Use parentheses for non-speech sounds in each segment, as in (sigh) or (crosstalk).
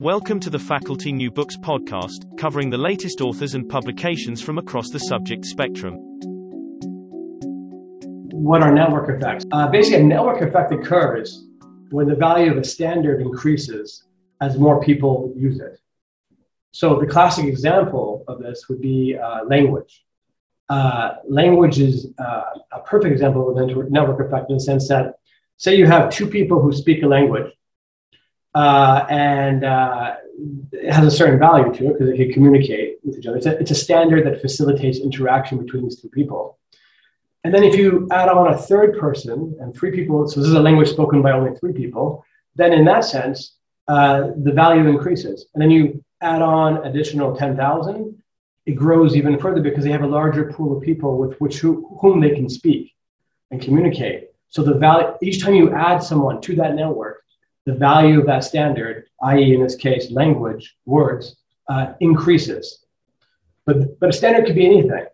Welcome to the Faculty New Books podcast, covering the latest authors and publications from across the subject spectrum. What are network effects? Uh, basically, a network effect occurs when the value of a standard increases as more people use it. So, the classic example of this would be uh, language. Uh, language is uh, a perfect example of a network effect in the sense that, say, you have two people who speak a language uh, and uh, it has a certain value to it because it can communicate with each other. It's a, it's a standard that facilitates interaction between these two people. And then if you add on a third person and three people, so this is a language spoken by only three people, then in that sense, uh, the value increases. And then you add on additional 10,000, it grows even further because they have a larger pool of people with which who, whom they can speak and communicate. So the value each time you add someone to that network, the value of that standard, i.e., in this case, language, words, uh, increases. But, but a standard could be anything.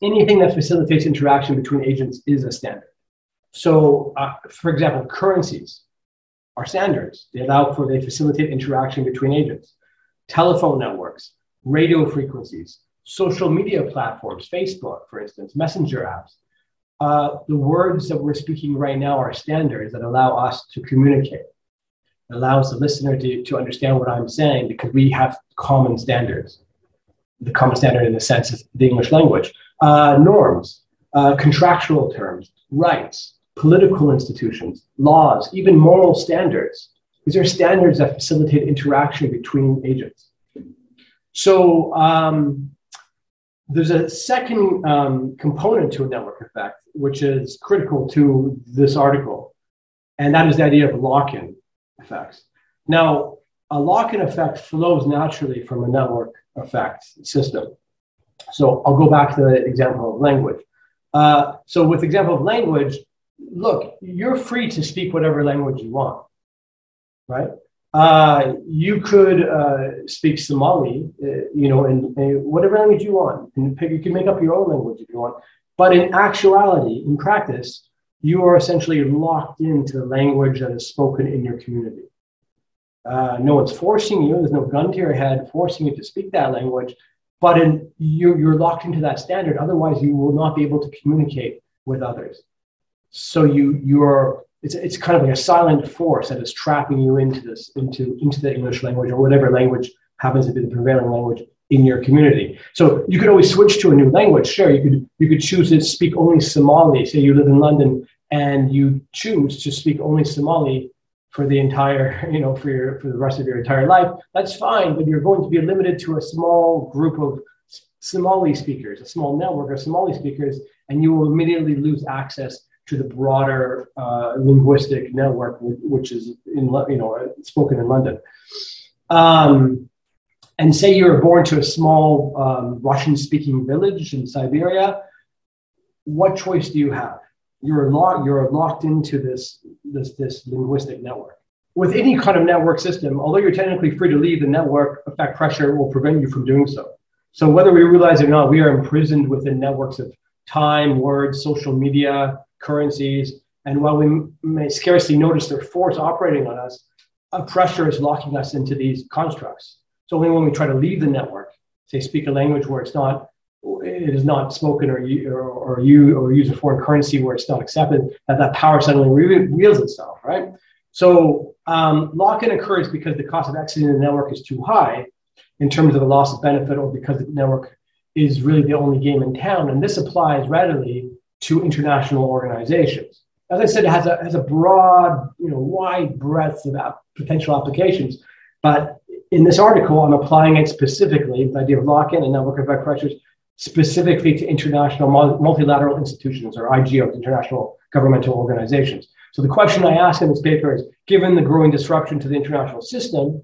Anything that facilitates interaction between agents is a standard. So, uh, for example, currencies are standards. They allow for, they facilitate interaction between agents. Telephone networks, radio frequencies, social media platforms, Facebook, for instance, messenger apps. Uh, the words that we're speaking right now are standards that allow us to communicate allows the listener to, to understand what I'm saying because we have common standards. The common standard, in the sense, is the English language. Uh, norms, uh, contractual terms, rights, political institutions, laws, even moral standards. These are standards that facilitate interaction between agents. So um, there's a second um, component to a network effect, which is critical to this article, and that is the idea of lock-in effects. Now, a lock-in effect flows naturally from a network effect system. So I'll go back to the example of language. Uh, so with example of language, look, you're free to speak whatever language you want, right? Uh, you could uh, speak Somali, uh, you know, in, in, whatever language you want. And you can make up your own language if you want. But in actuality, in practice, you are essentially locked into the language that is spoken in your community. Uh, no one's forcing you, there's no gun to your head forcing you to speak that language, but in, you're, you're locked into that standard. Otherwise, you will not be able to communicate with others. So you, you're, it's, it's kind of like a silent force that is trapping you into this, into, into the English language or whatever language happens to be the prevailing language in your community. So you could always switch to a new language. Sure, you could you could choose to speak only Somali. Say you live in London and you choose to speak only Somali for the entire, (laughs) you know, for your for the rest of your entire life. That's fine, but you're going to be limited to a small group of Somali speakers, a small network of Somali speakers, and you will immediately lose access to the broader uh, linguistic network, which is in you know spoken in London. Um, and say you were born to a small um, Russian speaking village in Siberia, what choice do you have? You're, locked, you're locked into this, this, this linguistic network. With any kind of network system, although you're technically free to leave, the network effect pressure will prevent you from doing so. So whether we realize it or not, we are imprisoned within networks of time, words, social media, currencies. And while we may scarcely notice their force operating on us, a pressure is locking us into these constructs. So only when we try to leave the network, say speak a language where it's not, is not spoken or or, or you or use a foreign currency where it's not accepted, that that power suddenly reveals itself, right? So um, lock-in occurs because the cost of exiting the network is too high in terms of the loss of benefit or because the network is really the only game in town. And this applies readily to international organizations. As I said, it has a, has a broad, you know, wide breadth of potential applications, but in this article, I'm applying it specifically, the idea of lock-in and network effect pressures, specifically to international multilateral institutions or IGOs, international governmental organizations. So the question I ask in this paper is, given the growing disruption to the international system,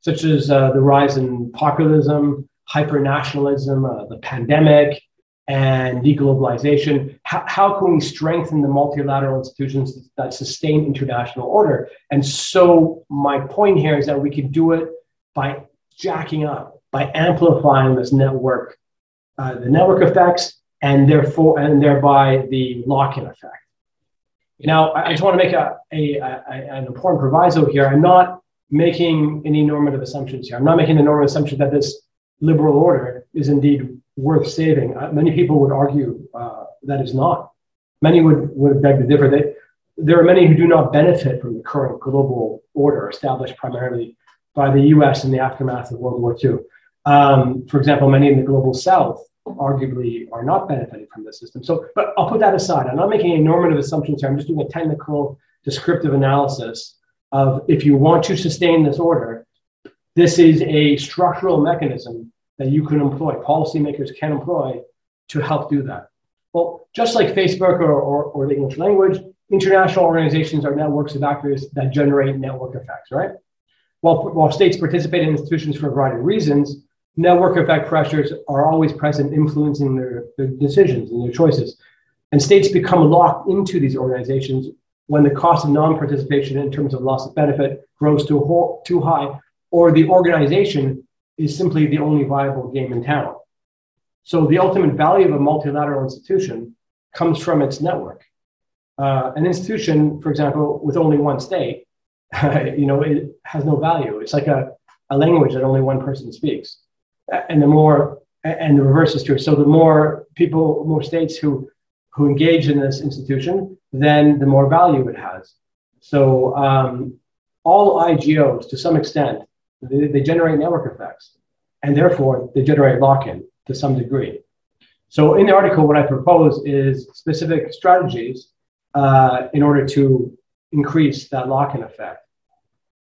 such as uh, the rise in populism, hypernationalism, uh, the pandemic, and deglobalization, how, how can we strengthen the multilateral institutions that sustain international order? And so my point here is that we can do it by jacking up, by amplifying this network, uh, the network effects, and therefore and thereby the lock-in effect. Now, I just want to make a, a, a, an important proviso here. I'm not making any normative assumptions here. I'm not making the normative assumption that this liberal order is indeed worth saving. Uh, many people would argue uh, that it's not. Many would, would beg to differ. They, there are many who do not benefit from the current global order established primarily by the US in the aftermath of World War II. Um, for example, many in the global south arguably are not benefiting from this system. So, but I'll put that aside. I'm not making any normative assumptions here. I'm just doing a technical descriptive analysis of if you want to sustain this order, this is a structural mechanism that you can employ, policymakers can employ to help do that. Well, just like Facebook or, or, or the English language, international organizations are networks of actors that generate network effects, right? While, while states participate in institutions for a variety of reasons, network effect pressures are always present, influencing their, their decisions and their choices. And states become locked into these organizations when the cost of non-participation in terms of loss of benefit grows too, too high, or the organization is simply the only viable game in town. So the ultimate value of a multilateral institution comes from its network. Uh, an institution, for example, with only one state, (laughs) you know, it has no value. It's like a, a language that only one person speaks and the more and the reverse is true. So the more people, more states who who engage in this institution, then the more value it has. So um, all IGOs, to some extent, they, they, generate network effects, and therefore they generate lock-in to some degree. So in the article, what I propose is specific strategies uh, in order to increase that lock-in effect.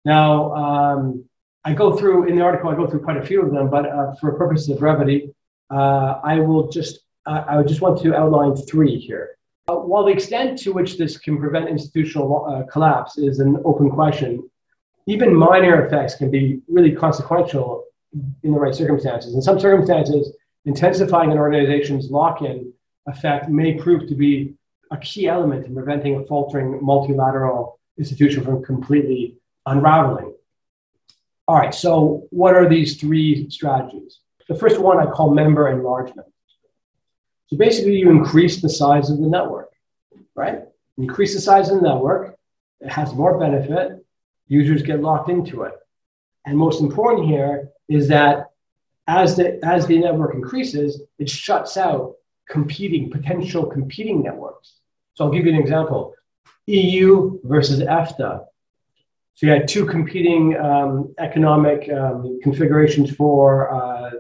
Now, um, I go through in the article. I go through quite a few of them, but uh, for purposes of brevity, uh, I will just uh, I just want to outline three here. Uh, while the extent to which this can prevent institutional uh, collapse is an open question, even minor effects can be really consequential in the right circumstances. In some circumstances, intensifying an organization's lock-in effect may prove to be a key element in preventing a faltering multilateral institution from completely unraveling. All right, so what are these three strategies? The first one I call member enlargement. So basically, you increase the size of the network, right? Increase the size of the network, it has more benefit, users get locked into it. And most important here is that as the, as the network increases, it shuts out competing, potential competing networks. So I'll give you an example EU versus EFTA so you had two competing um, economic um, configurations for uh,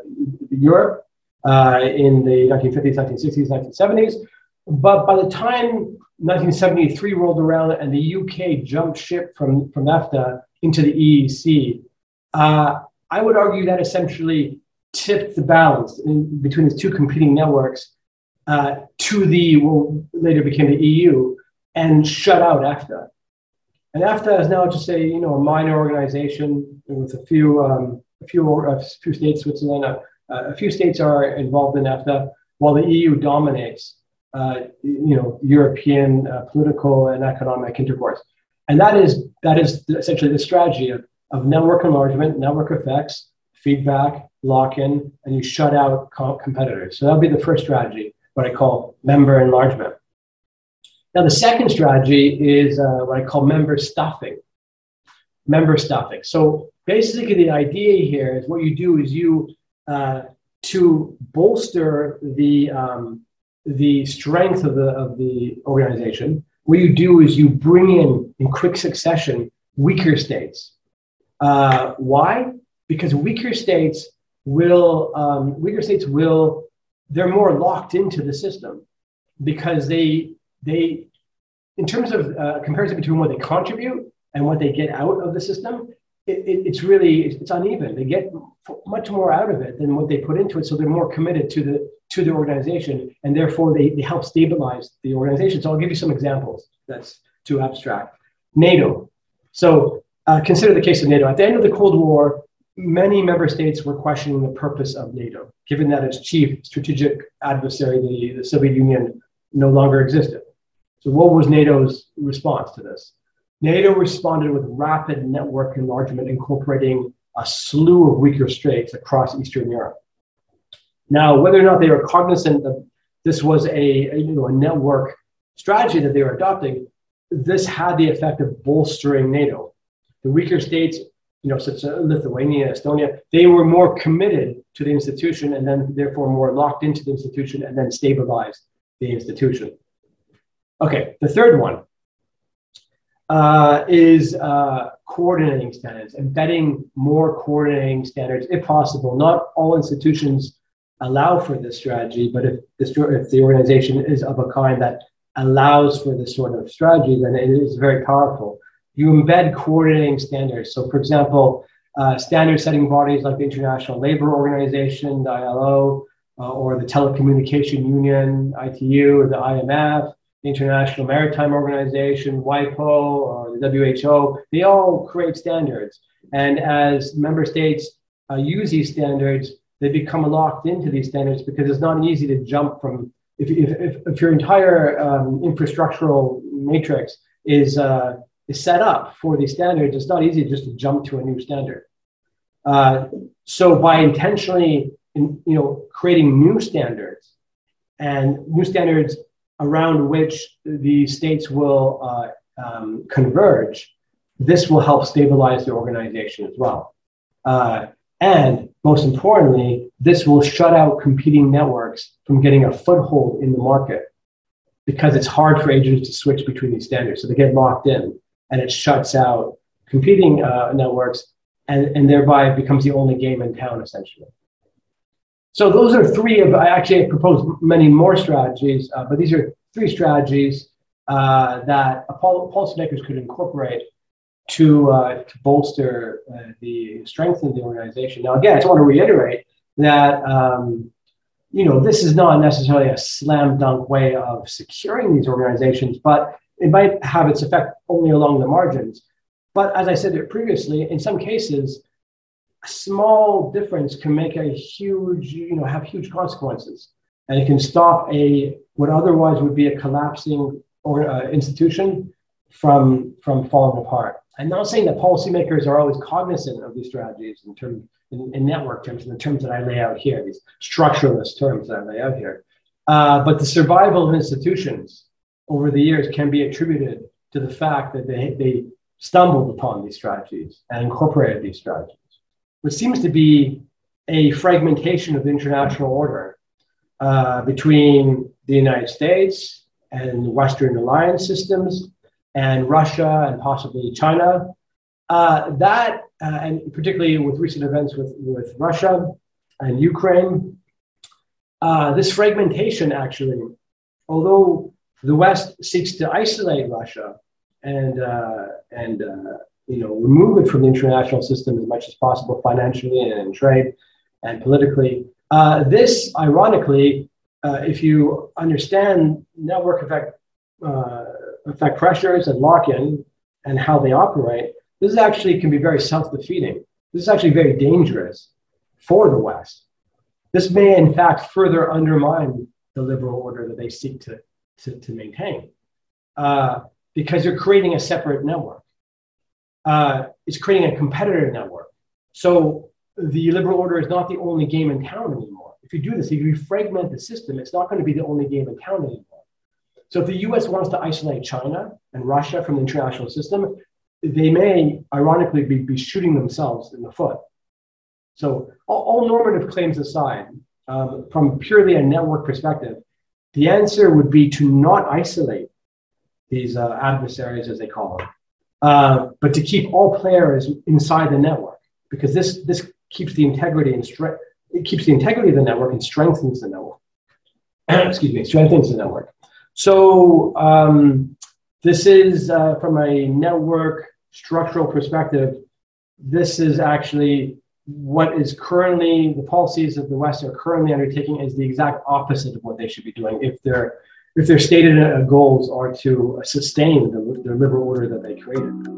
Europe uh, in the 1950s, 1960s, 1970s. But by the time 1973 rolled around and the UK jumped ship from, from EFTA into the EEC, uh, I would argue that essentially tipped the balance in, between the two competing networks uh, to the what later became the EU and shut out EFTA. And EFTA is now just a you know a minor organization with a few um, a few a few states, Switzerland, uh, a few states are involved in EFTA, while the EU dominates uh, you know European uh, political and economic intercourse. And that is that is essentially the strategy of, of network enlargement, network effects, feedback, lock-in, and you shut out competitors. So that would be the first strategy, what I call member enlargement. Now, the second strategy is uh, what I call member stuffing. Member stuffing. So basically, the idea here is what you do is you, uh, to bolster the, um, the strength of the, of the organization, what you do is you bring in, in quick succession, weaker states. Uh, why? Because weaker states will, um, weaker states will, they're more locked into the system because they they, in terms of uh, comparison between what they contribute and what they get out of the system, it, it, it's really it's uneven. They get much more out of it than what they put into it, so they're more committed to the to the organization, and therefore they, they help stabilize the organization. So I'll give you some examples. That's too abstract. NATO. So uh, consider the case of NATO. At the end of the Cold War, many member states were questioning the purpose of NATO, given that its chief strategic adversary, the, the Soviet Union, no longer existed. So, what was NATO's response to this? NATO responded with rapid network enlargement, incorporating a slew of weaker states across Eastern Europe. Now, whether or not they were cognizant that this was a, a, you know, a network strategy that they were adopting, this had the effect of bolstering NATO. The weaker states you know, such as Lithuania, Estonia, they were more committed to the institution and then therefore more locked into the institution and then stabilized the institution. Okay, the third one uh, is uh, coordinating standards, embedding more coordinating standards if possible. Not all institutions allow for this strategy, but if, this, if the organization is of a kind that allows for this sort of strategy, then it is very powerful. You embed coordinating standards. So, for example, uh, standard setting bodies like the International Labor Organization, the ILO, uh, or the Telecommunication Union, ITU, or the IMF, International Maritime Organization, WIPO, or the WHO, they all create standards. And as member states uh, use these standards, they become locked into these standards because it's not easy to jump from if, if, if your entire um, infrastructural matrix is, uh, is set up for these standards, it's not easy just to jump to a new standard. Uh, so by intentionally in, you know, creating new standards and new standards around which the states will uh, um, converge, this will help stabilize the organization as well. Uh, and most importantly, this will shut out competing networks from getting a foothold in the market because it's hard for agents to switch between these standards. So they get locked in and it shuts out competing uh, networks and, and thereby becomes the only game in town essentially. So those are three of, I actually proposed many more strategies, uh, but these are three strategies uh, that policymakers could incorporate to, uh, to bolster uh, the strength of the organization. Now, again, I just want to reiterate that um, you know this is not necessarily a slam dunk way of securing these organizations, but it might have its effect only along the margins. But as I said previously, in some cases, small difference can make a huge, you know, have huge consequences, and it can stop a what otherwise would be a collapsing or uh, institution from from falling apart. I'm not saying that policymakers are always cognizant of these strategies in terms in, in network terms, in the terms that I lay out here, these structuralist terms that I lay out here. Uh, but the survival of institutions over the years can be attributed to the fact that they, they stumbled upon these strategies and incorporated these strategies, which seems to be a fragmentation of the international order uh, between the United States and Western alliance systems and Russia and possibly China. Uh, that, uh, and particularly with recent events with, with Russia and Ukraine, uh, this fragmentation actually, although the West seeks to isolate Russia and, uh, and uh, you know, remove it from the international system as much as possible financially and in trade and politically, uh, this, ironically, if you understand network effect effect pressures and lock-in and how they operate, this actually can be very self-defeating. This is actually very dangerous for the West. This may, in fact, further undermine the liberal order that they seek to, to, to maintain uh, because you're creating a separate network. Uh, it's creating a competitor network. So the liberal order is not the only game in town anymore. If you do this, if you fragment the system, it's not going to be the only game in town anymore. So if the US wants to isolate China and Russia from the international system, they may ironically be, be shooting themselves in the foot. So all, all normative claims aside, um, from purely a network perspective, the answer would be to not isolate these uh, adversaries, as they call them, uh, but to keep all players inside the network, because this this keeps the integrity and strength. It keeps the integrity of the network and strengthens the network. (clears throat) Excuse me, strengthens the network. So um, this is uh, from a network structural perspective. This is actually what is currently the policies that the West are currently undertaking is the exact opposite of what they should be doing if their if their stated uh, goals are to sustain the, the liberal order that they created.